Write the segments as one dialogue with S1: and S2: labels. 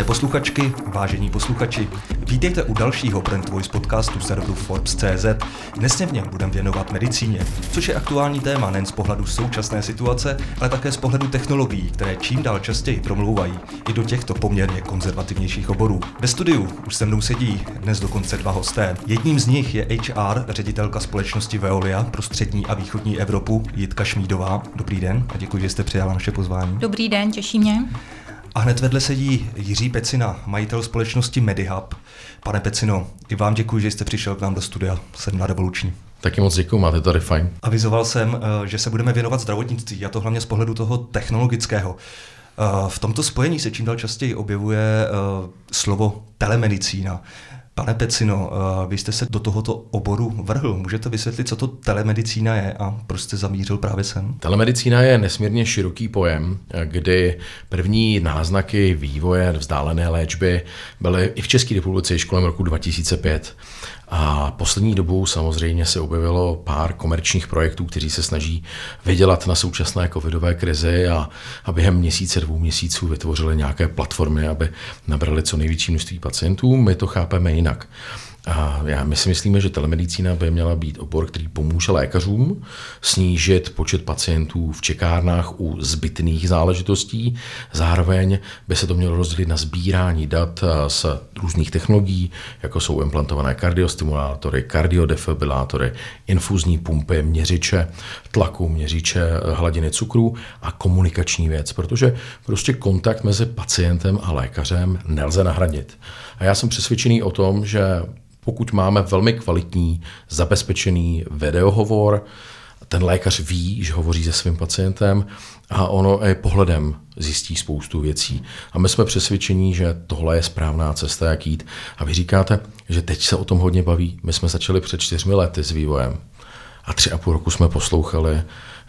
S1: Vážené posluchačky, vážení posluchači, vítejte u dalšího Brand Voice podcastu serveru Forbes.cz. Dnes se v něm budeme věnovat medicíně, což je aktuální téma nejen z pohledu současné situace, ale také z pohledu technologií, které čím dál častěji promlouvají i do těchto poměrně konzervativnějších oborů. Ve studiu už se mnou sedí dnes dokonce dva hosté. Jedním z nich je HR, ředitelka společnosti Veolia pro střední a východní Evropu, Jitka Šmídová. Dobrý den a děkuji, že jste přijala naše pozvání.
S2: Dobrý den, těší mě.
S1: A hned vedle sedí Jiří Pecina, majitel společnosti MediHub. Pane Pecino, i vám děkuji, že jste přišel k nám do studia 7 revoluční.
S3: Taky moc děkuji, máte tady fajn.
S1: Avizoval jsem, eh, že se budeme věnovat zdravotnictví, a to hlavně z pohledu toho technologického. Eh, v tomto spojení se čím dál častěji objevuje eh, slovo telemedicína. Pane Pecino, vy jste se do tohoto oboru vrhl. Můžete vysvětlit, co to telemedicína je a proč jste zamířil právě sem?
S3: Telemedicína je nesmírně široký pojem, kdy první náznaky vývoje vzdálené léčby byly i v České republice již kolem roku 2005. A poslední dobou samozřejmě se objevilo pár komerčních projektů, kteří se snaží vydělat na současné covidové krizi a, a během měsíce, dvou měsíců vytvořili nějaké platformy, aby nabrali co největší množství pacientů. My to chápeme jinak. A já my si myslíme, že telemedicína by měla být obor, který pomůže lékařům snížit počet pacientů v čekárnách u zbytných záležitostí. Zároveň by se to mělo rozdělit na sbírání dat z různých technologií, jako jsou implantované kardiostimulátory, kardiodefibrilátory, infuzní pumpy, měřiče tlaku, měřiče hladiny cukru a komunikační věc, protože prostě kontakt mezi pacientem a lékařem nelze nahradit. A já jsem přesvědčený o tom, že pokud máme velmi kvalitní, zabezpečený videohovor, ten lékař ví, že hovoří se svým pacientem a ono i pohledem zjistí spoustu věcí. A my jsme přesvědčení, že tohle je správná cesta, jak jít. A vy říkáte, že teď se o tom hodně baví. My jsme začali před čtyřmi lety s vývojem. A tři a půl roku jsme poslouchali,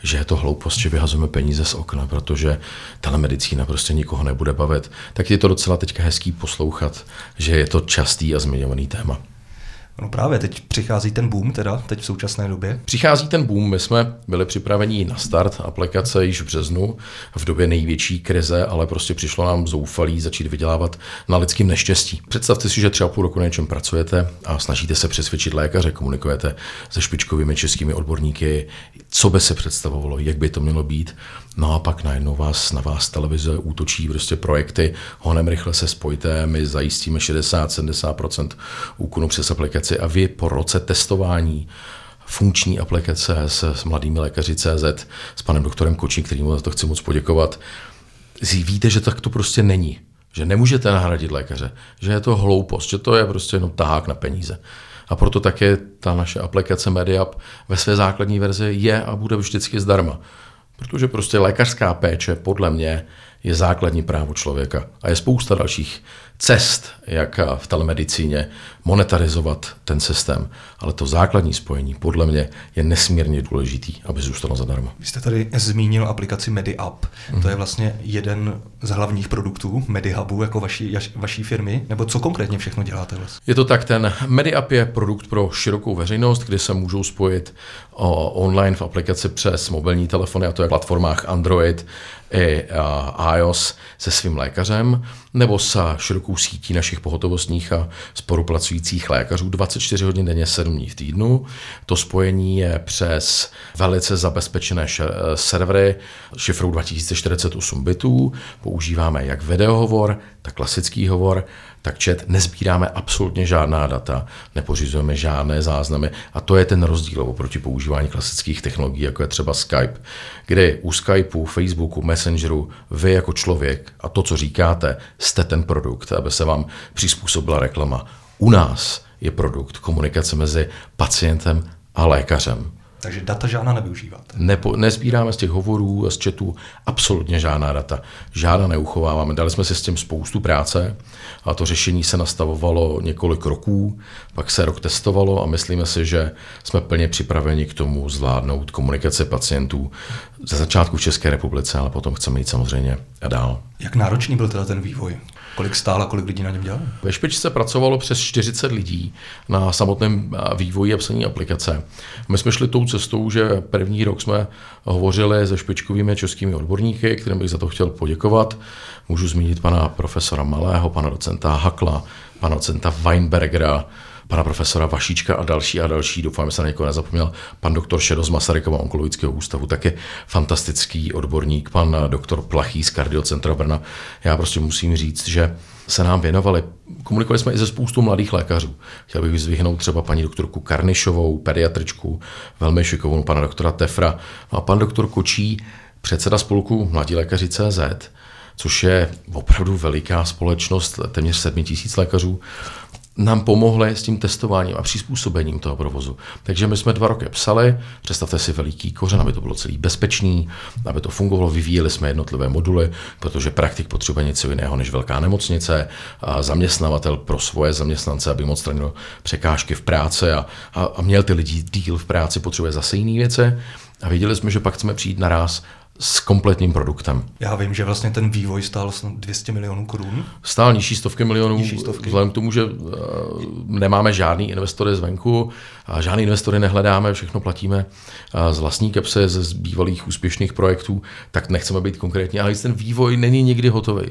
S3: že je to hloupost, že vyhazujeme peníze z okna, protože telemedicína prostě nikoho nebude bavit. Tak je to docela teďka hezký poslouchat, že je to častý a zmiňovaný téma.
S1: No právě, teď přichází ten boom teda, teď v současné době.
S3: Přichází ten boom, my jsme byli připraveni na start aplikace již v březnu, v době největší krize, ale prostě přišlo nám zoufalý začít vydělávat na lidském neštěstí. Představte si, že třeba půl roku na něčem pracujete a snažíte se přesvědčit lékaře, komunikujete se špičkovými českými odborníky, co by se představovalo, jak by to mělo být. No a pak najednou vás, na vás televize útočí prostě projekty, honem rychle se spojte, my zajistíme 60-70% úkonu přes aplikaci a vy po roce testování funkční aplikace s, s mladými lékaři CZ, s panem doktorem Kočí, kterým za to chci moc poděkovat, víte, že tak to prostě není. Že nemůžete nahradit lékaře, že je to hloupost, že to je prostě jenom tahák na peníze. A proto také ta naše aplikace MediUp ve své základní verzi je a bude vždycky zdarma. Protože prostě lékařská péče podle mě je základní právo člověka. A je spousta dalších cest, jak v telemedicíně monetarizovat ten systém. Ale to základní spojení podle mě je nesmírně důležitý, aby zůstalo zadarmo.
S1: Vy jste tady zmínil aplikaci MediUp. Mm-hmm. To je vlastně jeden z hlavních produktů MediHubu jako vaší, vaší firmy. Nebo co konkrétně všechno děláte vlastně?
S3: Je to tak, ten MediUp je produkt pro širokou veřejnost, kde se můžou spojit online v aplikaci přes mobilní telefony, a to je v platformách Android i iOS se svým lékařem nebo s širokou sítí našich pohotovostních a spolupracujících lékařů 24 hodin denně 7 dní v týdnu. To spojení je přes velice zabezpečené servery šifrou 2048 bitů. Používáme jak videohovor, tak klasický hovor, tak chat nezbíráme absolutně žádná data, nepořizujeme žádné záznamy a to je ten rozdíl oproti používání klasických technologií, jako je třeba Skype, kdy u Skypeu, Facebooku, Messengeru vy jako člověk a to, co říkáte, jste ten produkt, aby se vám přizpůsobila reklama. U nás je produkt komunikace mezi pacientem a lékařem.
S1: Takže data žádná nevyužíváte?
S3: Nepo, nezbíráme z těch hovorů a z chatů absolutně žádná data. Žádná neuchováváme. Dali jsme si s tím spoustu práce a to řešení se nastavovalo několik roků, pak se rok testovalo a myslíme si, že jsme plně připraveni k tomu zvládnout komunikace pacientů ze začátku v České republice, ale potom chceme jít samozřejmě a dál.
S1: Jak náročný byl teda ten vývoj? Kolik stál a kolik lidí na něm dělalo?
S3: Ve špičce pracovalo přes 40 lidí na samotném vývoji a psaní aplikace. My jsme šli tou cestou, že první rok jsme hovořili se špičkovými českými odborníky, kterým bych za to chtěl poděkovat. Můžu zmínit pana profesora Malého, pana docenta Hakla, pana docenta Weinbergera, pana profesora Vašíčka a další a další, doufám, že se na někoho nezapomněl, pan doktor Šedo z Masarykova onkologického ústavu, taky fantastický odborník, pan doktor Plachý z kardiocentra Brna. Já prostě musím říct, že se nám věnovali. Komunikovali jsme i ze spoustu mladých lékařů. Chtěl bych vyzvihnout třeba paní doktorku Karnišovou, pediatričku, velmi šikovnou pana doktora Tefra no a pan doktor Kočí, předseda spolku Mladí lékaři CZ, což je opravdu veliká společnost, téměř 7 tisíc lékařů, nám pomohly s tím testováním a přizpůsobením toho provozu. Takže my jsme dva roky psali, představte si veliký kořen, aby to bylo celý bezpečný, aby to fungovalo, vyvíjeli jsme jednotlivé moduly, protože praktik potřebuje něco jiného než velká nemocnice, a zaměstnavatel pro svoje zaměstnance, aby moc odstranil překážky v práci a, a, a měl ty lidi díl v práci, potřebuje zase jiné věci. A věděli jsme, že pak chceme přijít naraz s kompletním produktem.
S1: Já vím, že vlastně ten vývoj stál 200 milionů korun.
S3: Stál nižší stovky milionů, nižší stovky. vzhledem k tomu, že uh, nemáme žádný investory zvenku, a žádný investory nehledáme, všechno platíme uh, z vlastní kepse, ze bývalých úspěšných projektů, tak nechceme být konkrétní, ale ten vývoj není nikdy hotový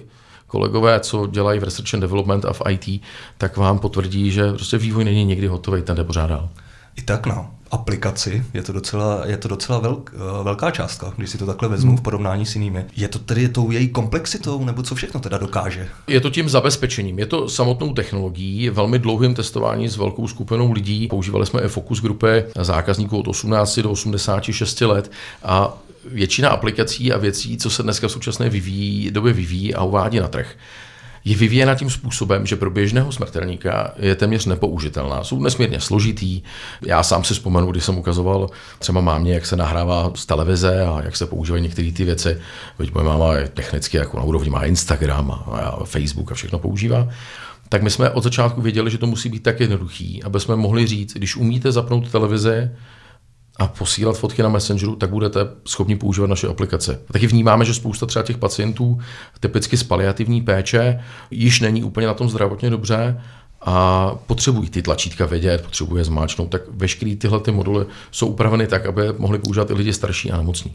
S3: kolegové, co dělají v Research and Development a v IT, tak vám potvrdí, že prostě vývoj není nikdy hotový, ten jde pořád dál.
S1: I tak no aplikaci, je to docela, je to docela velk, eh, velká částka, když si to takhle vezmu v porovnání s jinými. Je to tedy tou její komplexitou, nebo co všechno teda dokáže?
S3: Je to tím zabezpečením, je to samotnou technologií, velmi dlouhým testování s velkou skupinou lidí. Používali jsme i fokus grupy zákazníků od 18 do 86 let a většina aplikací a věcí, co se dneska v současné vyvíjí, době vyvíjí a uvádí na trh, je vyvíjena tím způsobem, že pro běžného smrtelníka je téměř nepoužitelná. Jsou nesmírně složitý. Já sám si vzpomenu, když jsem ukazoval třeba mámě, jak se nahrává z televize a jak se používají některé ty věci. Veď moje máma je technicky jako na úrovni má Instagram a Facebook a všechno používá tak my jsme od začátku věděli, že to musí být tak jednoduchý, aby jsme mohli říct, když umíte zapnout televizi, a posílat fotky na Messengeru, tak budete schopni používat naše aplikace. A taky vnímáme, že spousta třeba těch pacientů, typicky z paliativní péče, již není úplně na tom zdravotně dobře a potřebují ty tlačítka vědět, potřebuje zmáčknout, tak veškeré tyhle ty moduly jsou upraveny tak, aby mohli používat i lidi starší a nemocní.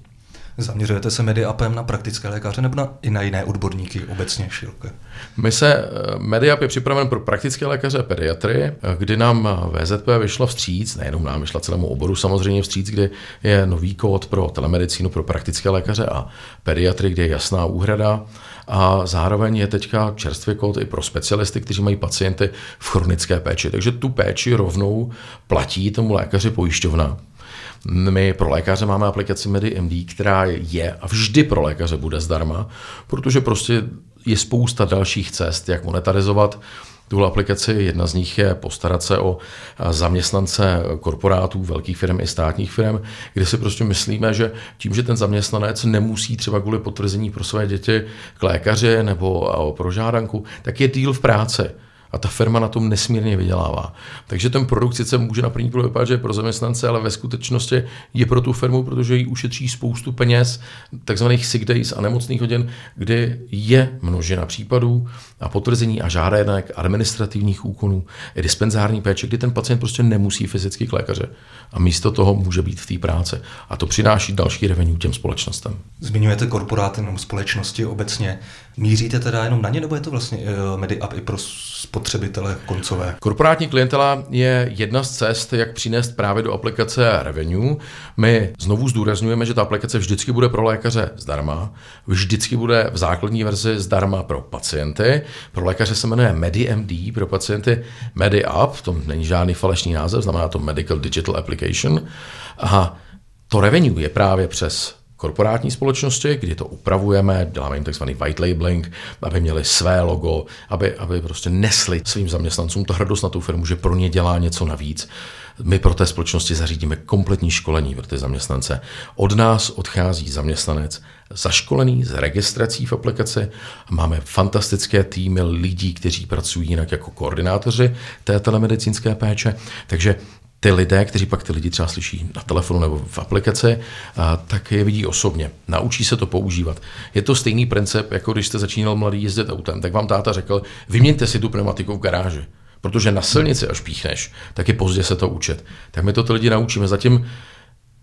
S1: Zaměřujete se MediApem na praktické lékaře nebo na, i na jiné odborníky obecně široké?
S3: My se, eh, MediApp je připraven pro praktické lékaře a pediatry, kdy nám VZP vyšla vstříc, nejenom nám vyšla celému oboru samozřejmě vstříc, kdy je nový kód pro telemedicínu pro praktické lékaře a pediatry, kde je jasná úhrada a zároveň je teďka čerstvý kód i pro specialisty, kteří mají pacienty v chronické péči. Takže tu péči rovnou platí tomu lékaři pojišťovna. My pro lékaře máme aplikaci MediMD, která je a vždy pro lékaře bude zdarma, protože prostě je spousta dalších cest, jak monetarizovat tuhle aplikaci. Jedna z nich je postarat se o zaměstnance korporátů, velkých firm i státních firm, kde si prostě myslíme, že tím, že ten zaměstnanec nemusí třeba kvůli potvrzení pro své děti k lékaři nebo pro žádanku, tak je díl v práci a ta firma na tom nesmírně vydělává. Takže ten produkt sice může na první pohled vypadat, že je pro zaměstnance, ale ve skutečnosti je pro tu firmu, protože jí ušetří spoustu peněz, takzvaných sick days a nemocných hodin, kdy je množina případů a potvrzení a žádenek, administrativních úkonů, i dispenzární péče, kdy ten pacient prostě nemusí fyzicky k lékaře a místo toho může být v té práci. A to přináší další revenue těm společnostem.
S1: Zmiňujete korporáty nebo společnosti obecně. Míříte teda jenom na ně, nebo je to vlastně uh, MediApp i pro spotřebitele koncové?
S3: Korporátní klientela je jedna z cest, jak přinést právě do aplikace revenue. My znovu zdůrazňujeme, že ta aplikace vždycky bude pro lékaře zdarma, vždycky bude v základní verzi zdarma pro pacienty. Pro lékaře se jmenuje MediMD, pro pacienty MediApp, to není žádný falešný název, znamená to Medical Digital Application. A to revenue je právě přes korporátní společnosti, kdy to upravujeme, děláme jim takzvaný white labeling, aby měli své logo, aby, aby prostě nesli svým zaměstnancům to hrdost na tu firmu, že pro ně dělá něco navíc. My pro té společnosti zařídíme kompletní školení pro ty zaměstnance. Od nás odchází zaměstnanec zaškolený z registrací v aplikaci máme fantastické týmy lidí, kteří pracují jinak jako koordinátoři té telemedicínské péče. Takže ty lidé, kteří pak ty lidi třeba slyší na telefonu nebo v aplikaci, tak je vidí osobně. Naučí se to používat. Je to stejný princip, jako když jste začínal mladý jezdit autem, tak vám táta řekl, vyměňte si tu pneumatiku v garáži. Protože na silnici, až píchneš, tak je pozdě se to učit. Tak my to ty lidi naučíme. Zatím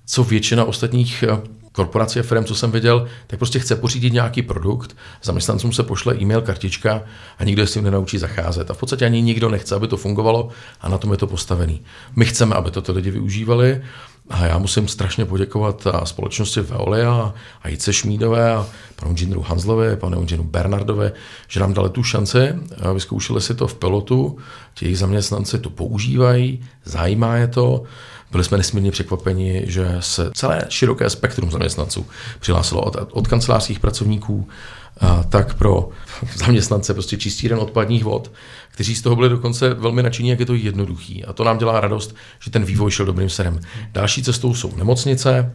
S3: co většina ostatních eh, korporací a firm, co jsem viděl, tak prostě chce pořídit nějaký produkt, zaměstnancům se pošle e-mail, kartička a nikdo s tím nenaučí zacházet. A v podstatě ani nikdo nechce, aby to fungovalo a na tom je to postavený. My chceme, aby to ty lidi využívali a já musím strašně poděkovat společnosti Veolia a Jice Šmídové a panu inženýru Hanzlovi, panu inženýru Bernardovi, že nám dali tu šanci, vyzkoušeli si to v pilotu, ti jejich zaměstnanci to používají, zajímá je to, byli jsme nesmírně překvapeni, že se celé široké spektrum zaměstnanců přihlásilo od, od kancelářských pracovníků, a tak pro zaměstnance prostě čistíren odpadních vod, kteří z toho byli dokonce velmi nadšení, jak je to jednoduchý. A to nám dělá radost, že ten vývoj šel dobrým směrem. Další cestou jsou nemocnice,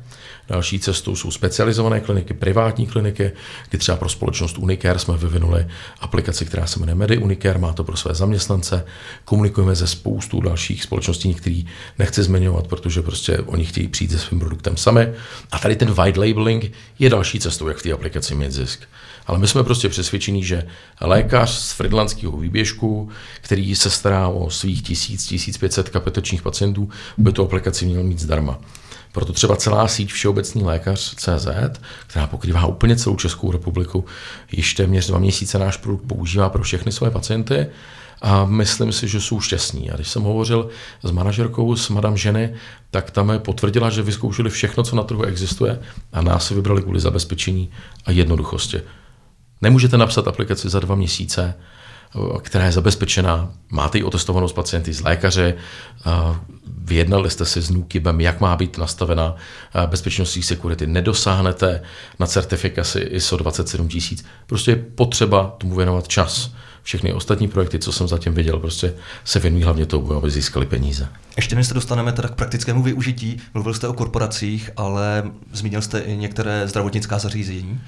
S3: další cestou jsou specializované kliniky, privátní kliniky, kdy třeba pro společnost Unicare jsme vyvinuli aplikaci, která se jmenuje Medi Unicare, má to pro své zaměstnance. Komunikujeme ze spoustu dalších společností, některý nechci zmiňovat, protože prostě oni chtějí přijít se svým produktem sami. A tady ten white labeling je další cestou, jak v té aplikaci mít zisk. Ale my jsme prostě přesvědčení, že lékař z fridlandského výběžku, který se stará o svých 1000-1500 kapitočních pacientů, by tu aplikaci měl mít zdarma. Proto třeba celá síť Všeobecný lékař CZ, která pokrývá úplně celou Českou republiku, již téměř dva měsíce náš produkt používá pro všechny své pacienty a myslím si, že jsou šťastní. A když jsem hovořil s manažerkou, s madam ženy, tak tam mi potvrdila, že vyzkoušeli všechno, co na trhu existuje a nás si vybrali kvůli zabezpečení a jednoduchosti. Nemůžete napsat aplikaci za dva měsíce, která je zabezpečená, máte ji otestovanou s pacienty z lékaře, vyjednali jste si s NUKIBem, jak má být nastavena bezpečnostní security, nedosáhnete na certifikaci ISO 27000. Prostě je potřeba tomu věnovat čas. Všechny ostatní projekty, co jsem zatím viděl, prostě se věnují hlavně tomu, aby získali peníze.
S1: Ještě než se dostaneme teda k praktickému využití, mluvil jste o korporacích, ale zmínil jste i některé zdravotnická zařízení,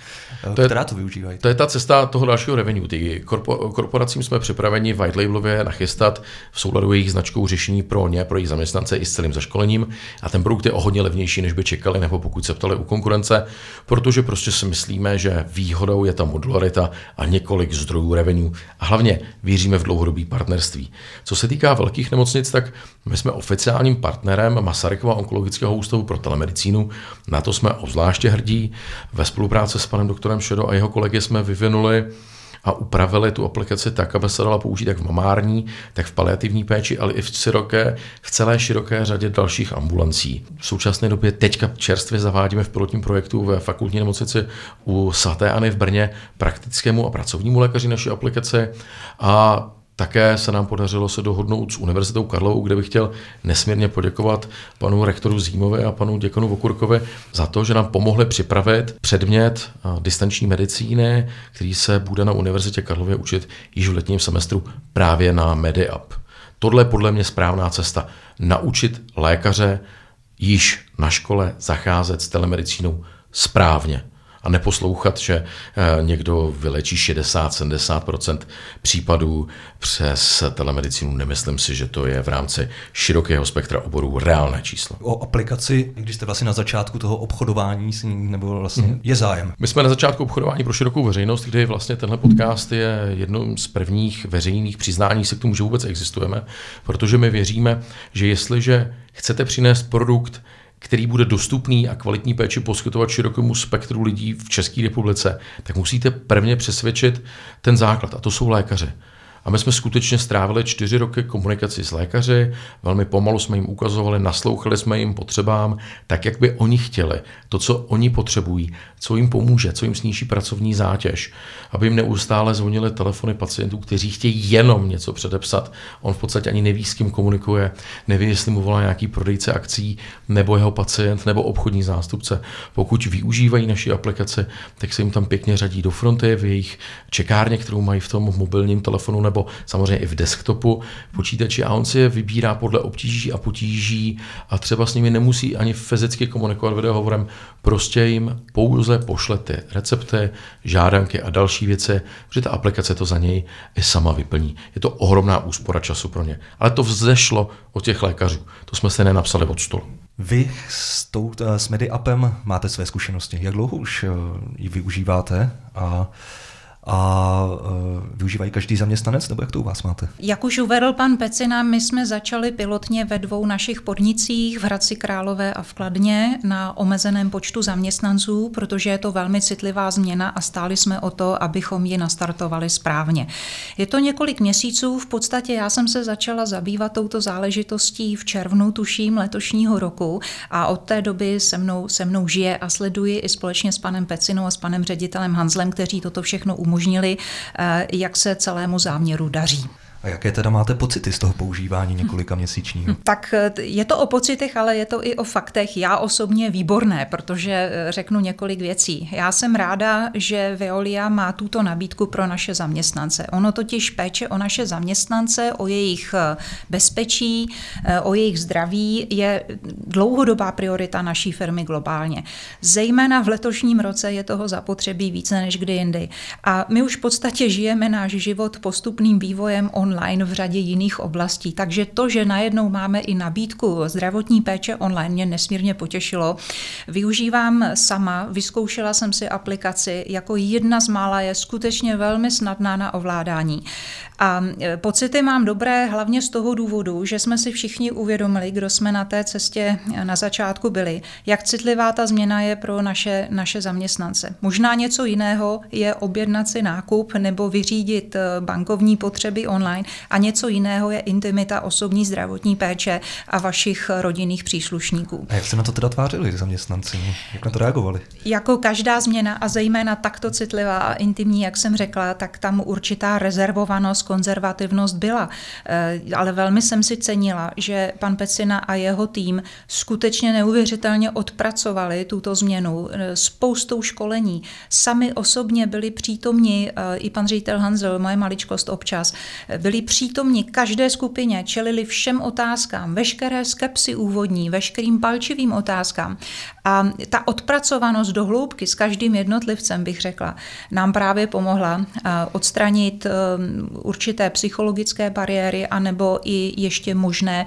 S1: to která je, to využívají.
S3: To je ta cesta toho dalšího revenue. Ty korpo, korporacím jsme připraveni white labelově nachystat v souladu jejich značkou řešení pro ně, pro jejich zaměstnance i s celým zaškolením. A ten produkt je o hodně levnější, než by čekali, nebo pokud se ptali u konkurence, protože prostě si myslíme, že výhodou je ta modularita a několik zdrojů revenue. A hlavně věříme v dlouhodobý partnerství. Co se týká velkých nemocnic, tak my jsme oficiálním partnerem Masarykova onkologického ústavu pro telemedicínu. Na to jsme obzvláště hrdí. Ve spolupráci s panem doktorem Šedo a jeho kolegy jsme vyvinuli a upravili tu aplikaci tak, aby se dala použít jak v mamární, tak v paliativní péči, ale i v, široké, v celé široké řadě dalších ambulancí. V současné době teďka čerstvě zavádíme v pilotním projektu ve fakultní nemocnici u svatéAny v Brně praktickému a pracovnímu lékaři naší aplikace a také se nám podařilo se dohodnout s Univerzitou Karlovou, kde bych chtěl nesmírně poděkovat panu rektoru Zímovi a panu děkanu Vokurkovi za to, že nám pomohli připravit předmět distanční medicíny, který se bude na Univerzitě Karlově učit již v letním semestru právě na MediUp. Tohle je podle mě správná cesta. Naučit lékaře již na škole zacházet s telemedicínou správně a neposlouchat, že eh, někdo vylečí 60-70% případů přes telemedicínu. Nemyslím si, že to je v rámci širokého spektra oborů reálné číslo.
S1: O aplikaci, když jste vlastně na začátku toho obchodování nebo vlastně mm. je zájem?
S3: My jsme na začátku obchodování pro širokou veřejnost, kdy vlastně tenhle podcast je jednou z prvních veřejných přiznání se k tomu, že vůbec existujeme, protože my věříme, že jestliže chcete přinést produkt, který bude dostupný a kvalitní péči poskytovat širokému spektru lidí v České republice, tak musíte prvně přesvědčit ten základ, a to jsou lékaře. A my jsme skutečně strávili čtyři roky komunikaci s lékaři, velmi pomalu jsme jim ukazovali, naslouchali jsme jim potřebám, tak jak by oni chtěli, to, co oni potřebují, co jim pomůže, co jim sníží pracovní zátěž, aby jim neustále zvonili telefony pacientů, kteří chtějí jenom něco předepsat. On v podstatě ani neví, s kým komunikuje, neví, jestli mu volá nějaký prodejce akcí, nebo jeho pacient, nebo obchodní zástupce. Pokud využívají naši aplikaci, tak se jim tam pěkně řadí do fronty v jejich čekárně, kterou mají v tom mobilním telefonu nebo samozřejmě i v desktopu počítači a on si je vybírá podle obtíží a potíží a třeba s nimi nemusí ani fyzicky komunikovat videohovorem, prostě jim pouze pošle ty recepty, žádanky a další věci, protože ta aplikace to za něj i sama vyplní. Je to ohromná úspora času pro ně. Ale to vzešlo od těch lékařů. To jsme se nenapsali od stolu.
S1: Vy s, tou, s MediAppem máte své zkušenosti. Jak dlouho už eh, ji využíváte a a uh, využívají každý zaměstnanec, nebo jak to u vás máte?
S2: Jak už uvedl pan Pecina, my jsme začali pilotně ve dvou našich podnicích v Hradci Králové a v Kladně na omezeném počtu zaměstnanců, protože je to velmi citlivá změna a stáli jsme o to, abychom ji nastartovali správně. Je to několik měsíců, v podstatě já jsem se začala zabývat touto záležitostí v červnu, tuším, letošního roku a od té doby se mnou, se mnou žije a sleduji i společně s panem Pecinou a s panem ředitelem Hanzlem, kteří toto všechno umožnili, eh, jak se celému záměru daří.
S1: A jaké teda máte pocity z toho používání několika měsíčního?
S2: Tak eh, je to o pocitech, ale je to i o faktech. Já osobně výborné, protože eh, řeknu několik věcí. Já jsem ráda, že Veolia má tuto nabídku pro naše zaměstnance. Ono totiž péče o naše zaměstnance, o jejich eh, bezpečí, o jejich zdraví je dlouhodobá priorita naší firmy globálně. Zejména v letošním roce je toho zapotřebí více než kdy jindy. A my už v podstatě žijeme náš život postupným vývojem on online v řadě jiných oblastí. Takže to, že najednou máme i nabídku zdravotní péče online, mě nesmírně potěšilo. Využívám sama, vyzkoušela jsem si aplikaci, jako jedna z mála je skutečně velmi snadná na ovládání. A e, pocity mám dobré hlavně z toho důvodu, že jsme si všichni uvědomili, kdo jsme na té cestě na začátku byli, jak citlivá ta změna je pro naše, naše zaměstnance. Možná něco jiného je objednat si nákup nebo vyřídit e, bankovní potřeby online a něco jiného je intimita osobní zdravotní péče a vašich rodinných příslušníků.
S1: A jak se na to teda tvářili zaměstnanci? Jak na to reagovali?
S2: Jako každá změna a zejména takto citlivá a intimní, jak jsem řekla, tak tam určitá rezervovanost konzervativnost byla. Eh, ale velmi jsem si cenila, že pan Pecina a jeho tým skutečně neuvěřitelně odpracovali tuto změnu eh, spoustou školení. Sami osobně byli přítomni, eh, i pan ředitel Hanzel, moje maličkost občas, byli přítomni každé skupině, čelili všem otázkám, veškeré skepsy úvodní, veškerým palčivým otázkám. A ta odpracovanost do hloubky s každým jednotlivcem, bych řekla, nám právě pomohla odstranit určité psychologické bariéry anebo i ještě možné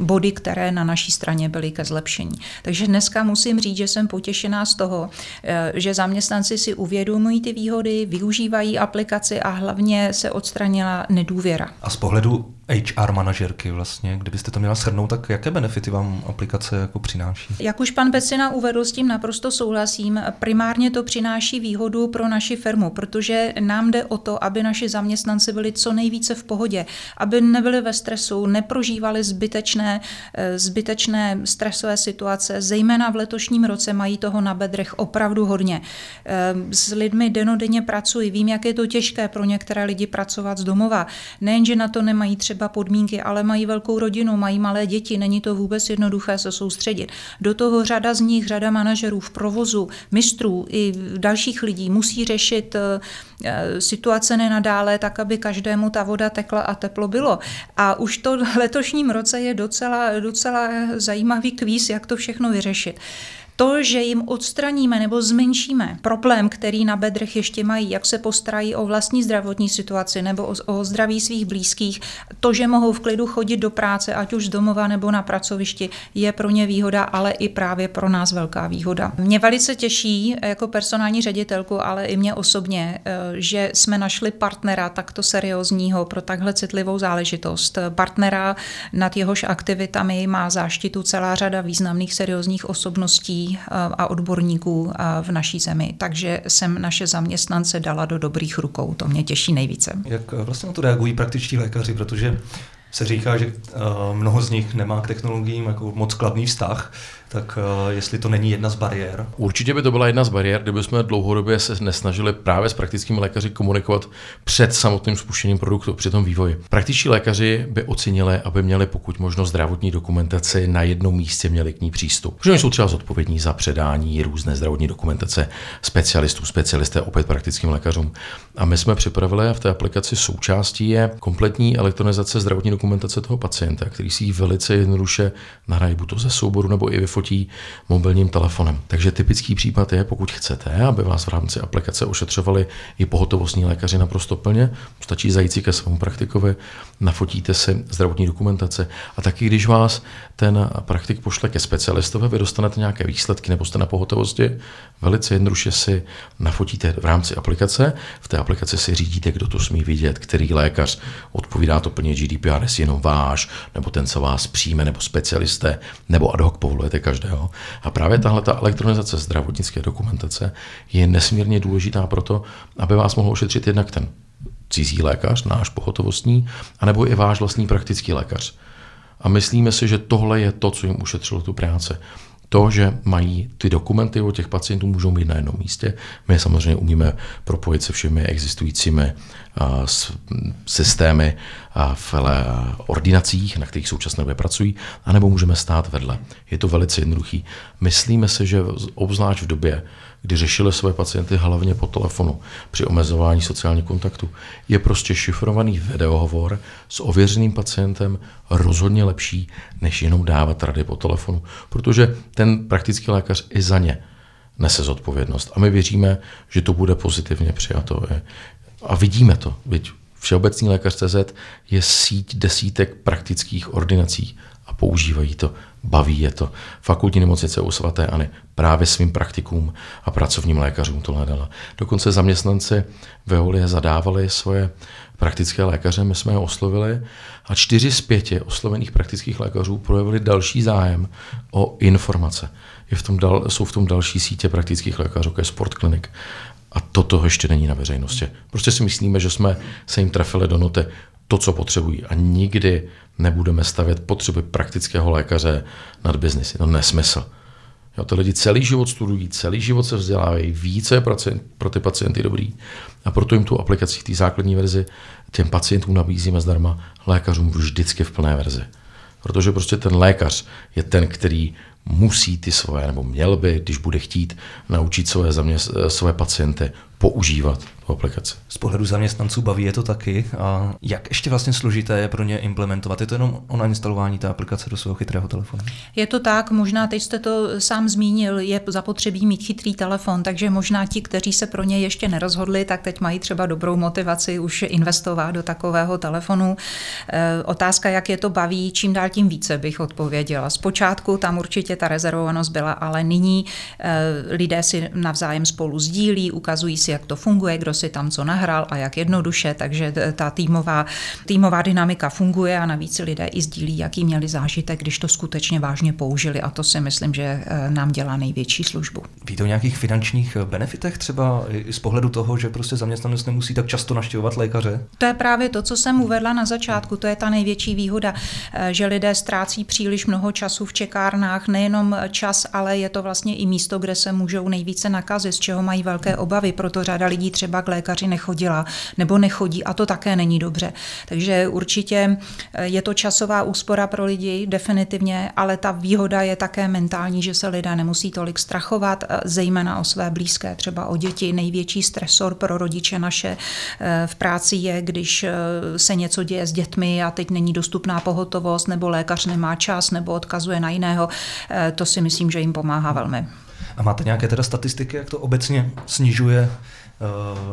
S2: body, které na naší straně byly ke zlepšení. Takže dneska musím říct, že jsem potěšená z toho, eh, že zaměstnanci si uvědomují ty výhody, využívají aplikaci a hlavně se odstranila nedůvěra.
S1: A z pohledu HR manažerky vlastně, kdybyste to měla shrnout, tak jaké benefity vám aplikace jako přináší?
S2: Jak už pan Pecina uvedl, s tím naprosto souhlasím. Primárně to přináší výhodu pro naši firmu, protože nám jde o to, aby naši zaměstnanci byli co nejvíce v pohodě, aby nebyli ve stresu, neprožívali zbytečné, eh, zbytečné stresové situace. Zejména v letošním roce mají toho na bedrech opravdu hodně. Eh, s lidmi denodenně pracuji, vím, jak je to těžké pro některé lidi pracovat z domova. Nejenže na to nemají třeba třeba podmínky, ale mají velkou rodinu, mají malé děti, není to vůbec jednoduché se soustředit. Do toho řada z nich, řada manažerů v provozu, mistrů i dalších lidí musí řešit eh, eh, situace nenadále tak, aby každému ta voda tekla a teplo bylo. A už to letošním roce je docela, docela zajímavý kvíz, jak to všechno vyřešit to, že jim odstraníme nebo zmenšíme problém, který na bedrech ještě mají, jak se postarají o vlastní zdravotní situaci nebo o, o zdraví svých blízkých, to, že mohou v klidu chodit do práce, ať už z domova nebo na pracovišti, je pro ně výhoda, ale i právě pro nás velká výhoda. Mě velice těší jako personální ředitelku, ale i mě osobně, eh, že jsme našli partnera takto seriózního pro takhle citlivou záležitost. Partnera nad jehož aktivitami má záštitu celá řada významných seriózních osobností a odborníků v naší zemi. Takže jsem naše zaměstnance dala do dobrých rukou. To mě těší nejvíce.
S1: Jak vlastně na to reagují praktičtí lékaři, protože se říká, že mnoho z nich nemá k technologiím jako moc kladný vztah, tak uh, jestli to není jedna z bariér.
S3: Určitě by to byla jedna z bariér, kdyby jsme dlouhodobě se nesnažili právě s praktickými lékaři komunikovat před samotným spuštěním produktu, při tom vývoji. Praktičtí lékaři by ocenili, aby měli pokud možno zdravotní dokumentaci na jednom místě, měli k ní přístup. Protože jsou třeba zodpovědní za předání různé zdravotní dokumentace specialistů, specialisté opět praktickým lékařům. A my jsme připravili a v té aplikaci součástí je kompletní elektronizace zdravotní dokumentace toho pacienta, který si ji velice jednoduše nahraje buď to ze souboru nebo i vyfotí mobilním telefonem. Takže typický případ je, pokud chcete, aby vás v rámci aplikace ošetřovali i pohotovostní lékaři naprosto plně, stačí zajít si ke svému praktikovi, nafotíte si zdravotní dokumentace a taky když vás ten praktik pošle ke specialistovi, vy dostanete nějaké výsledky nebo jste na pohotovosti, velice jednoduše si nafotíte v rámci aplikace, v té aplikaci si řídíte, kdo to smí vidět, který lékař, odpovídá to plně GDPR, jestli jenom váš, nebo ten, co vás přijme, nebo specialisté, nebo ad hoc povolujete každého. A právě tahle ta elektronizace zdravotnické dokumentace je nesmírně důležitá proto, aby vás mohl ošetřit jednak ten cizí lékař, náš pohotovostní, anebo i váš vlastní praktický lékař. A myslíme si, že tohle je to, co jim ušetřilo tu práci to, že mají ty dokumenty o těch pacientů, můžou mít na jednom místě. My samozřejmě umíme propojit se všemi existujícími systémy v ordinacích, na kterých současně době pracují, anebo můžeme stát vedle. Je to velice jednoduchý. Myslíme si, že obzvlášť v době, kdy řešili své pacienty hlavně po telefonu při omezování sociálních kontaktů, je prostě šifrovaný videohovor s ověřeným pacientem rozhodně lepší, než jenom dávat rady po telefonu, protože ten praktický lékař i za ně nese zodpovědnost. A my věříme, že to bude pozitivně přijato. A vidíme to. Byť Všeobecný lékař CZ je síť desítek praktických ordinací a používají to, baví je to. Fakultní nemocnice u svaté Ani právě svým praktikům a pracovním lékařům to hledala. Dokonce zaměstnanci Veolie zadávali svoje praktické lékaře, my jsme je oslovili a čtyři z pěti oslovených praktických lékařů projevili další zájem o informace. Je v tom dal, jsou v tom další sítě praktických lékařů, jako je Sport Clinic. A toto ještě není na veřejnosti. Prostě si myslíme, že jsme se jim trefili do noty to, co potřebují. A nikdy nebudeme stavět potřeby praktického lékaře nad biznis. Je to nesmysl. Jo, ty lidi celý život studují, celý život se vzdělávají, ví, co je pro ty pacienty dobrý. A proto jim tu aplikaci v té základní verzi těm pacientům nabízíme zdarma, lékařům vždycky v plné verzi. Protože prostě ten lékař je ten, který musí ty svoje, nebo měl by, když bude chtít, naučit svoje, zaměst, svoje pacienty používat aplikaci.
S1: Z pohledu zaměstnanců baví je to taky. A jak ještě vlastně složité je pro ně implementovat? Je to jenom o nainstalování té aplikace do svého chytrého telefonu?
S2: Je to tak, možná teď jste to sám zmínil, je zapotřebí mít chytrý telefon, takže možná ti, kteří se pro ně ještě nerozhodli, tak teď mají třeba dobrou motivaci už investovat do takového telefonu. E, otázka, jak je to baví, čím dál tím více bych odpověděla. Zpočátku tam určitě ta rezervovanost byla, ale nyní e, lidé si navzájem spolu sdílí, ukazují si, jak to funguje, kdo si tam co nahrál a jak jednoduše, takže ta týmová, týmová dynamika funguje a navíc lidé i sdílí, jaký měli zážitek, když to skutečně vážně použili a to si myslím, že eh, nám dělá největší službu.
S1: Víte o nějakých finančních eh, benefitech třeba i z pohledu toho, že prostě zaměstnanec nemusí tak často naštěvovat lékaře?
S2: To je právě to, co jsem uvedla na začátku, to je ta největší výhoda, eh, že lidé ztrácí příliš mnoho času v čekárnách, nejenom čas, ale je to vlastně i místo, kde se můžou nejvíce nakazit, z čeho mají velké obavy, proto řada lidí třeba k lékaři nechodila nebo nechodí a to také není dobře. Takže určitě eh, je to časová úspora pro lidi, definitivně, ale ta výhoda je také mentální, že se lidé nemusí tolik strachovat, eh, zejména o své blízké, třeba o děti. Největší stresor pro rodiče naše eh, v práci je, když se něco děje s dětmi a teď není dostupná pohotovost, nebo lékař nemá čas, nebo odkazuje na jiného. To si myslím, že jim pomáhá velmi.
S1: A máte nějaké teda statistiky, jak to obecně snižuje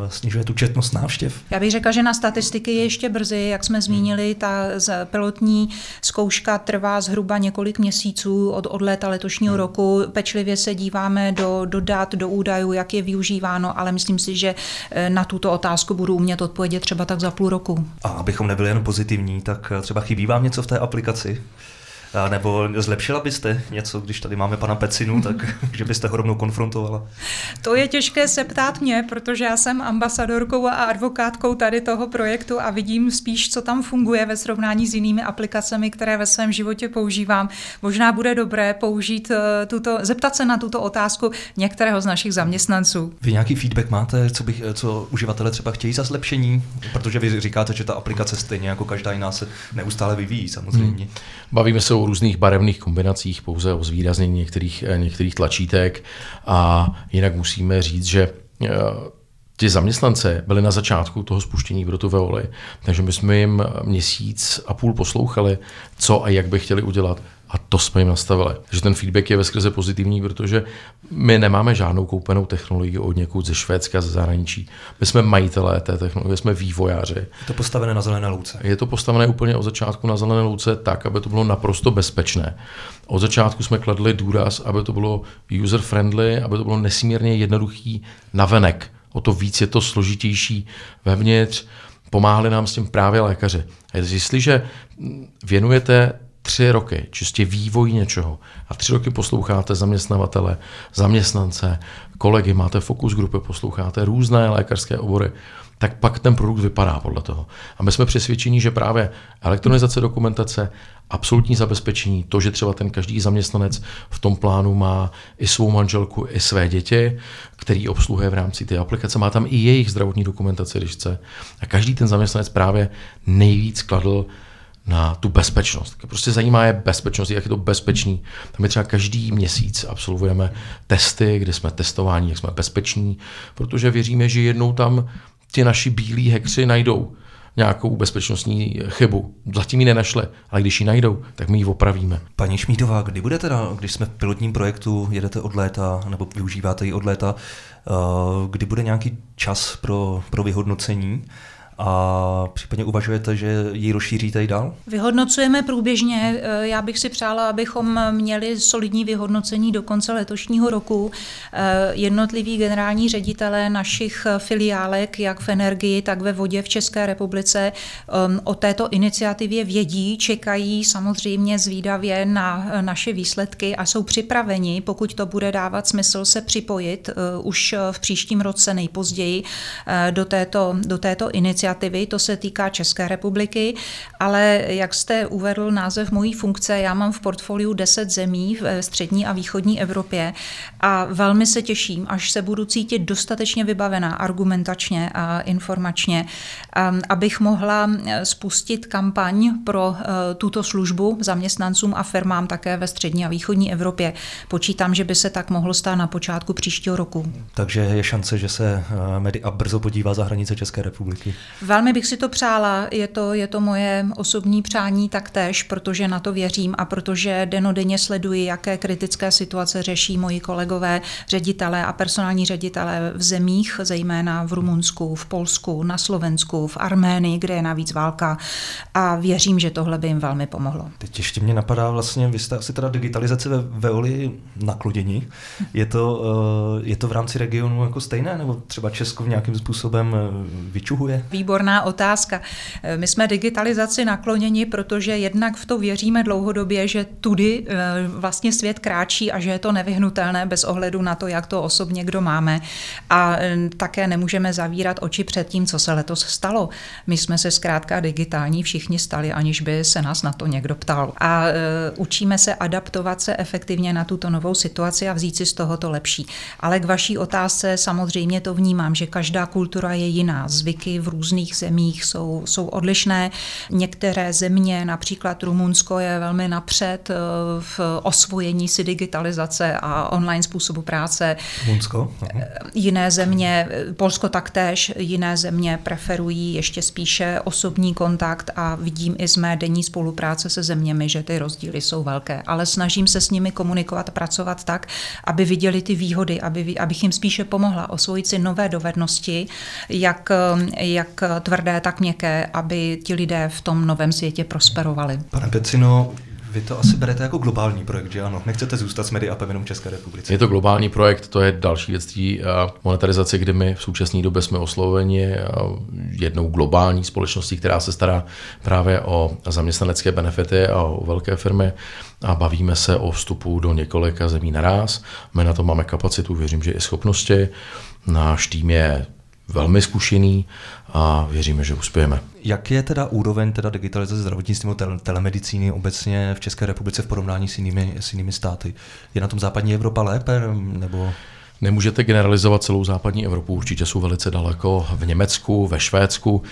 S1: snižuje tu četnost návštěv?
S2: Já bych řekla, že na statistiky je ještě brzy. Jak jsme zmínili, ta pilotní zkouška trvá zhruba několik měsíců od, od léta letošního hmm. roku. Pečlivě se díváme do, do dat, do údajů, jak je využíváno, ale myslím si, že eh, na tuto otázku budu umět odpovědět třeba tak za půl roku.
S1: A abychom nebyli jen pozitivní, tak eh, třeba chybí vám něco v té aplikaci? Nebo zlepšila byste něco, když tady máme pana Pecinu, tak že byste ho rovnou konfrontovala?
S2: To je těžké se ptát mě, protože já jsem ambasadorkou a advokátkou tady toho projektu a vidím spíš, co tam funguje ve srovnání s jinými aplikacemi, které ve svém životě používám. Možná bude dobré použít eh, tuto, zeptat se na tuto otázku některého z našich zaměstnanců.
S1: Vy nějaký feedback máte, co, bych, co uživatelé třeba chtějí za zlepšení? Protože vy říkáte, že ta aplikace stejně jako každá jiná se neustále vyvíjí samozřejmě. Hmm.
S3: Bavíme se o různých barevných kombinacích, pouze o zvýraznění některých, eh, některých tlačítek a jinak musíme říct, že eh, ti zaměstnance byli na začátku toho spuštění pro tu Veoli, takže my jsme jim měsíc a půl poslouchali, co a jak by chtěli udělat. A to jsme jim nastavili. Takže ten feedback je ve skrze pozitivní, protože my nemáme žádnou koupenou technologii od někud ze Švédska, ze zahraničí. My jsme majitelé té technologie, jsme vývojáři. Je
S1: to postavené na zelené louce?
S3: Je to postavené úplně od začátku na zelené louce tak, aby to bylo naprosto bezpečné. Od začátku jsme kladli důraz, aby to bylo user-friendly, aby to bylo nesmírně jednoduchý navenek. O to víc je to složitější vevnitř. Pomáhali nám s tím právě lékaři. A jestliže věnujete tři roky čistě vývoj něčeho a tři roky posloucháte zaměstnavatele, zaměstnance, kolegy, máte fokus grupy, posloucháte různé lékařské obory, tak pak ten produkt vypadá podle toho. A my jsme přesvědčeni, že právě elektronizace dokumentace, absolutní zabezpečení, to, že třeba ten každý zaměstnanec v tom plánu má i svou manželku, i své děti, který obsluhuje v rámci té aplikace, má tam i jejich zdravotní dokumentace, když chce. A každý ten zaměstnanec právě nejvíc kladl na tu bezpečnost. Prostě zajímá je bezpečnost, jak je to bezpečný. Tam my třeba každý měsíc absolvujeme testy, kde jsme testováni, jak jsme bezpeční, protože věříme, že jednou tam ti naši bílí hekři najdou nějakou bezpečnostní chybu. Zatím ji nenašli, ale když ji najdou, tak my ji opravíme.
S1: Paní Šmídová, kdy bude teda, když jsme v pilotním projektu, jedete od léta, nebo využíváte ji od léta, eh, kdy bude nějaký čas pro, pro vyhodnocení? A případně uvažujete, že ji rozšíříte i dál?
S2: Vyhodnocujeme průběžně. Eh, já bych si přála, abychom měli solidní vyhodnocení do konce letošního roku. Eh, jednotliví generální ředitelé našich filiálek, jak v energii, tak ve vodě v České republice, ehm, o této iniciativě vědí, čekají samozřejmě zvídavě na naše výsledky a jsou připraveni, pokud to bude dávat smysl, se připojit eh, už v příštím roce nejpozději do této, do této iniciativy iniciativy, to se týká České republiky, ale jak jste uvedl název mojí funkce, já mám v portfoliu 10 zemí v střední a východní Evropě a velmi se těším, až se budu cítit dostatečně vybavená argumentačně a informačně, um, abych mohla eh, spustit kampaň pro eh, tuto službu zaměstnancům a firmám také ve střední a východní Evropě. Počítám, že by se tak mohlo stát na počátku příštího roku.
S1: Takže je šance, že se eh, Media brzo podívá za hranice České republiky.
S2: Velmi bych si to přála, je to, je to moje osobní přání taktéž, protože na to věřím a protože denodenně sleduji, jaké kritické situace řeší moji kolegové, ředitelé a personální ředitelé v zemích, zejména v Rumunsku, v Polsku, na Slovensku, v Arménii, kde je navíc válka a věřím, že tohle by jim velmi pomohlo.
S1: Teď ještě mě napadá vlastně, vy jste asi teda digitalizace ve Veoli naklodění. Je to, eh, je to v rámci regionu jako stejné, nebo třeba Česko v nějakým způsobem eh, vyčuhuje?
S2: Výborná otázka. Eh, my jsme digitalizaci nakloněni, protože jednak v to věříme dlouhodobě, že tudy eh, vlastně svět kráčí a že je to nevyhnutelné bez ohledu na to, jak to osobně kdo máme. A eh, také nemůžeme zavírat oči před tím, co se letos stalo. My jsme se zkrátka digitální všichni stali, aniž by se nás na to někdo ptal. A učíme se adaptovat se efektivně na tuto novou situaci a vzít si z toho to lepší. Ale k vaší otázce samozřejmě to vnímám, že každá kultura je jiná. Zvyky v různých různých zemích jsou, jsou odlišné. Některé země, například Rumunsko, je velmi napřed eh, v osvojení si digitalizace a online způsobu práce.
S1: Rumunsko?
S2: Eh, jiné země, eh, Polsko taktéž, jiné země preferují ještě spíše osobní kontakt a vidím i z mé denní spolupráce se zeměmi, že ty rozdíly jsou velké. Ale snažím se s nimi komunikovat, pracovat tak, aby viděli ty výhody, aby, abych jim spíše pomohla osvojit si nové dovednosti, jak, jak tvrdé, tak měkké, aby ti lidé v tom novém světě prosperovali.
S1: Pane Pecino, vy to asi berete jako globální projekt, že ano? Nechcete zůstat s MediApem jenom České republice?
S3: Je to globální projekt, to je další věc té eh, monetarizace, kdy my v současné době jsme osloveni eh, jednou globální společností, která se stará právě o zaměstnanecké benefity a o velké firmy a bavíme se o vstupu do několika zemí naraz. My na to máme kapacitu, věřím, že i schopnosti. Náš tým je velmi zkušený a věříme, že uspějeme.
S1: Jak je teda úroveň teda digitalizace zdravotnictví nebo telemedicíny obecně v České republice v porovnání s jinými, s jinými státy? Je na tom západní Evropa lépe nebo...
S3: Nemůžete generalizovat celou západní Evropu, určitě jsou velice daleko v Německu, ve Švédsku.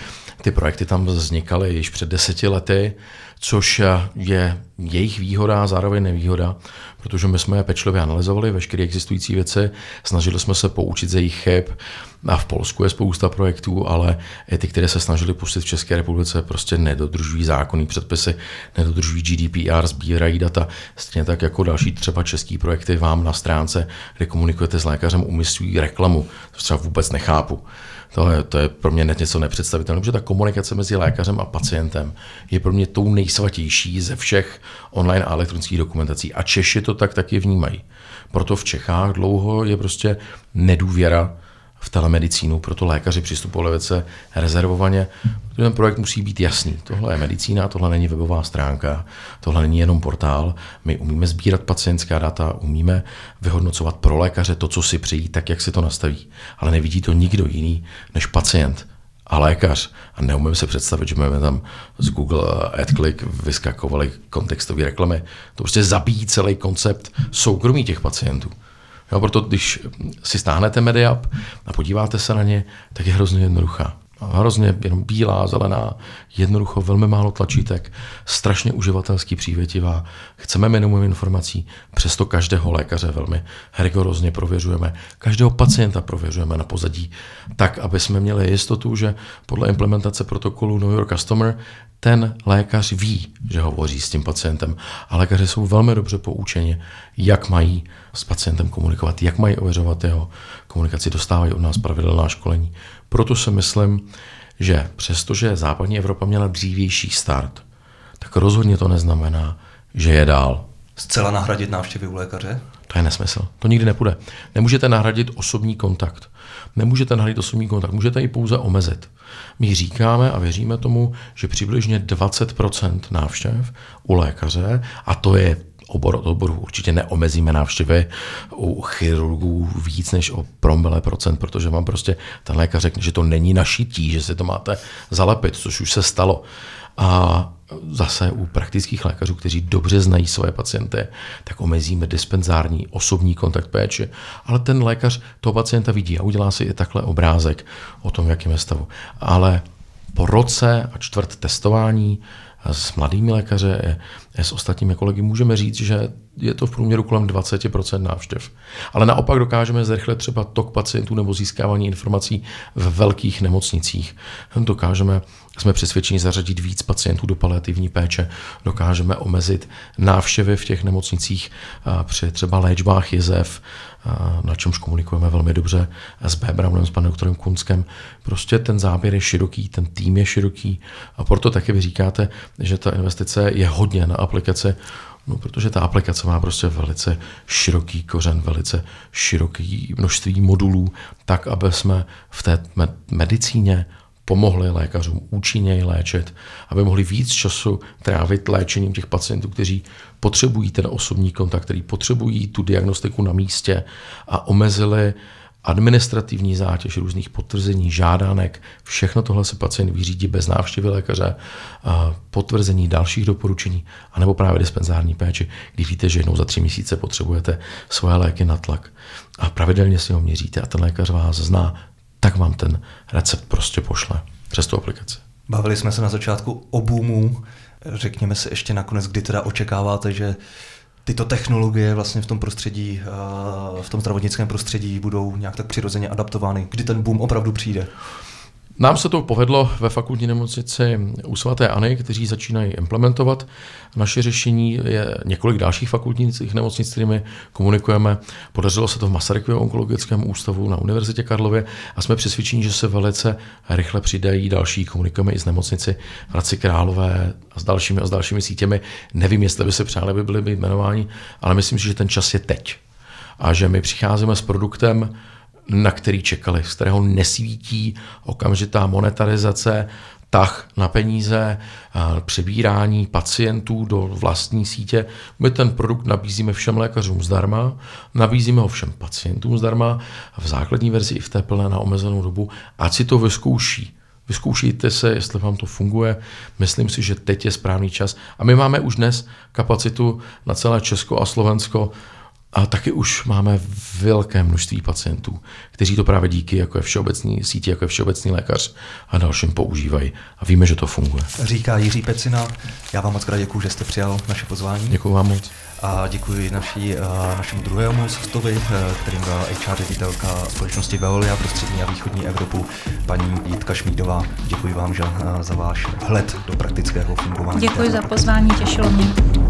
S3: Ty projekty tam vznikaly již před deseti lety, což je jejich výhoda a zároveň nevýhoda, protože my jsme je pečlivě analyzovali veškeré existující věci, snažili jsme se poučit ze jejich chyb A v Polsku je spousta projektů, ale i ty, které se snažili pustit v České republice, prostě nedodržují zákonní předpisy, nedodržují GDPR, sbírají data. Stejně tak jako další třeba český projekty vám na stránce, kde komunikujete s lékařem, umyslují reklamu. To třeba vůbec nechápu. To je, to je pro mě něco nepředstavitelné, protože ta komunikace mezi lékařem a pacientem je pro mě tou nejsvatější ze všech online a elektronických dokumentací. A Češi to tak taky vnímají. Proto v Čechách dlouho je prostě nedůvěra v telemedicínu, proto lékaři přistupovali velice rezervovaně. Ten projekt musí být jasný. Tohle je medicína, tohle není webová stránka, tohle není jenom portál. My umíme sbírat pacientská data, umíme vyhodnocovat pro lékaře to, co si přejí, tak, jak si to nastaví. Ale nevidí to nikdo jiný než pacient a lékař. A neumím se představit, že máme tam z Google AdClick vyskakovaly kontextové reklamy. To prostě zabíjí celý koncept soukromí těch pacientů. Jo, proto když si stáhnete MediaP a podíváte se na ně, tak je hrozně jednoduchá. Hrozně jenom bílá, zelená, jednoducho, velmi málo tlačítek, strašně uživatelsky přívětivá. Chceme minimum informací, přesto každého lékaře velmi rigorozně prověřujeme, každého pacienta prověřujeme na pozadí, tak, aby jsme měli jistotu, že podle implementace protokolu New York Customer ten lékař ví, že hovoří s tím pacientem. A lékaři jsou velmi dobře poučeni, jak mají s pacientem komunikovat, jak mají ověřovat jeho komunikaci, dostávají od nás pravidelná školení. Proto si myslím, že přestože západní Evropa měla dřívější start, tak rozhodně to neznamená, že je dál.
S1: Zcela nahradit návštěvy u lékaře?
S3: To je nesmysl. To nikdy nepůjde. Nemůžete nahradit osobní kontakt. Nemůžete nahradit osobní kontakt. Můžete ji pouze omezit. My říkáme a věříme tomu, že přibližně 20% návštěv u lékaře, a to je obor od oboru. Určitě neomezíme návštěvy u chirurgů víc než o promile procent, protože vám prostě ten lékař řekne, že to není našití, že si to máte zalepit, což už se stalo. A zase u praktických lékařů, kteří dobře znají své pacienty, tak omezíme dispenzární osobní kontakt péči. Ale ten lékař toho pacienta vidí a udělá si i takhle obrázek o tom, v jakém je stavu. Ale po roce a čtvrt testování s mladými lékaře, s ostatními kolegy můžeme říct, že je to v průměru kolem 20% návštěv. Ale naopak dokážeme zrychlit třeba tok pacientů nebo získávání informací v velkých nemocnicích. Dokážeme, jsme přesvědčeni zařadit víc pacientů do paliativní péče, dokážeme omezit návštěvy v těch nemocnicích při třeba léčbách jezev, na čemž komunikujeme velmi dobře s Bébranem, s panem doktorem Kunskem. Prostě ten záběr je široký, ten tým je široký a proto taky vy říkáte, že ta investice je hodně na aplikace, No, protože ta aplikace má prostě velice široký kořen, velice široký množství modulů, tak, aby jsme v té medicíně pomohli lékařům účinněji léčit, aby mohli víc času trávit léčením těch pacientů, kteří potřebují ten osobní kontakt, který potřebují tu diagnostiku na místě a omezili administrativní zátěž různých potvrzení, žádanek, všechno tohle se pacient vyřídí bez návštěvy lékaře, potvrzení dalších doporučení, anebo právě dispenzární péči, když víte, že jednou za tři měsíce potřebujete svoje léky na tlak a pravidelně si ho měříte a ten lékař vás zná, tak vám ten recept prostě pošle přes tu aplikaci.
S1: Bavili jsme se na začátku o boomu. Řekněme si ještě nakonec, kdy teda očekáváte, že tyto technologie vlastně v tom prostředí, eh, v tom zdravotnickém prostředí budou nějak tak přirozeně adaptovány, kdy ten boom opravdu přijde?
S3: Nám se to povedlo ve fakultní nemocnici u svaté Any, kteří začínají implementovat naše řešení. Je několik dalších fakultních nemocnic, s kterými komunikujeme. Podařilo se to v Masarykově onkologickém ústavu na Univerzitě Karlově a jsme přesvědčeni, že se velice rychle přidají další. Komunikujeme i s nemocnici Hradci Králové a s dalšími a s dalšími sítěmi. Nevím, jestli by se přáli, by byli jmenováni, ale myslím si, že ten čas je teď. A že my přicházíme s produktem, na který čekali, z kterého nesvítí okamžitá monetarizace, tah na peníze, přebírání pacientů do vlastní sítě. My ten produkt nabízíme všem lékařům zdarma, nabízíme ho všem pacientům zdarma, v základní verzi i v té plné na omezenou dobu, ať si to vyzkouší. Vyzkoušejte se, jestli vám to funguje. Myslím si, že teď je správný čas. A my máme už dnes kapacitu na celé Česko a Slovensko A taky už máme velké množství pacientů, kteří to právě díky jako je všeobecný síti, jako je všeobecný lékař a dalším používají. A víme, že to funguje.
S1: Říká Jiří Pecina. Já vám moc krát děkuji, že jste přijal naše pozvání.
S3: Děkuji vám moc.
S1: A děkuji naší, našemu druhému hostovi, kterým byla HR ředitelka společnosti Veolia pro střední a východní Evropu, paní Jitka Šmídová. Děkuji vám že, za váš vhled do praktického fungování.
S2: Děkuji za pozvání, těšilo mě.